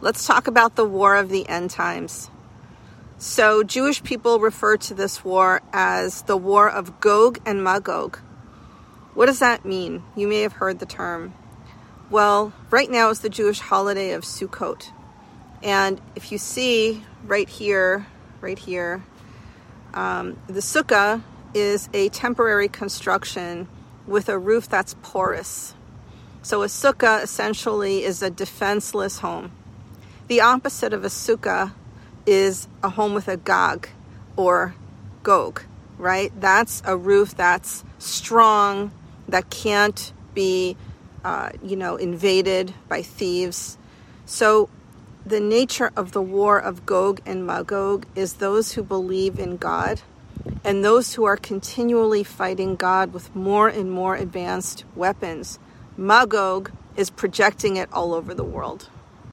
let's talk about the war of the end times. So, Jewish people refer to this war as the war of Gog and Magog. What does that mean? You may have heard the term. Well, right now is the Jewish holiday of Sukkot. And if you see right here, right here, um, the sukkah is a temporary construction with a roof that's porous. So a sukkah essentially is a defenseless home. The opposite of a sukkah is a home with a gog or gog, right? That's a roof that's strong, that can't be, uh, you know, invaded by thieves. So the nature of the war of Gog and Magog is those who believe in God and those who are continually fighting God with more and more advanced weapons. Magog is projecting it all over the world.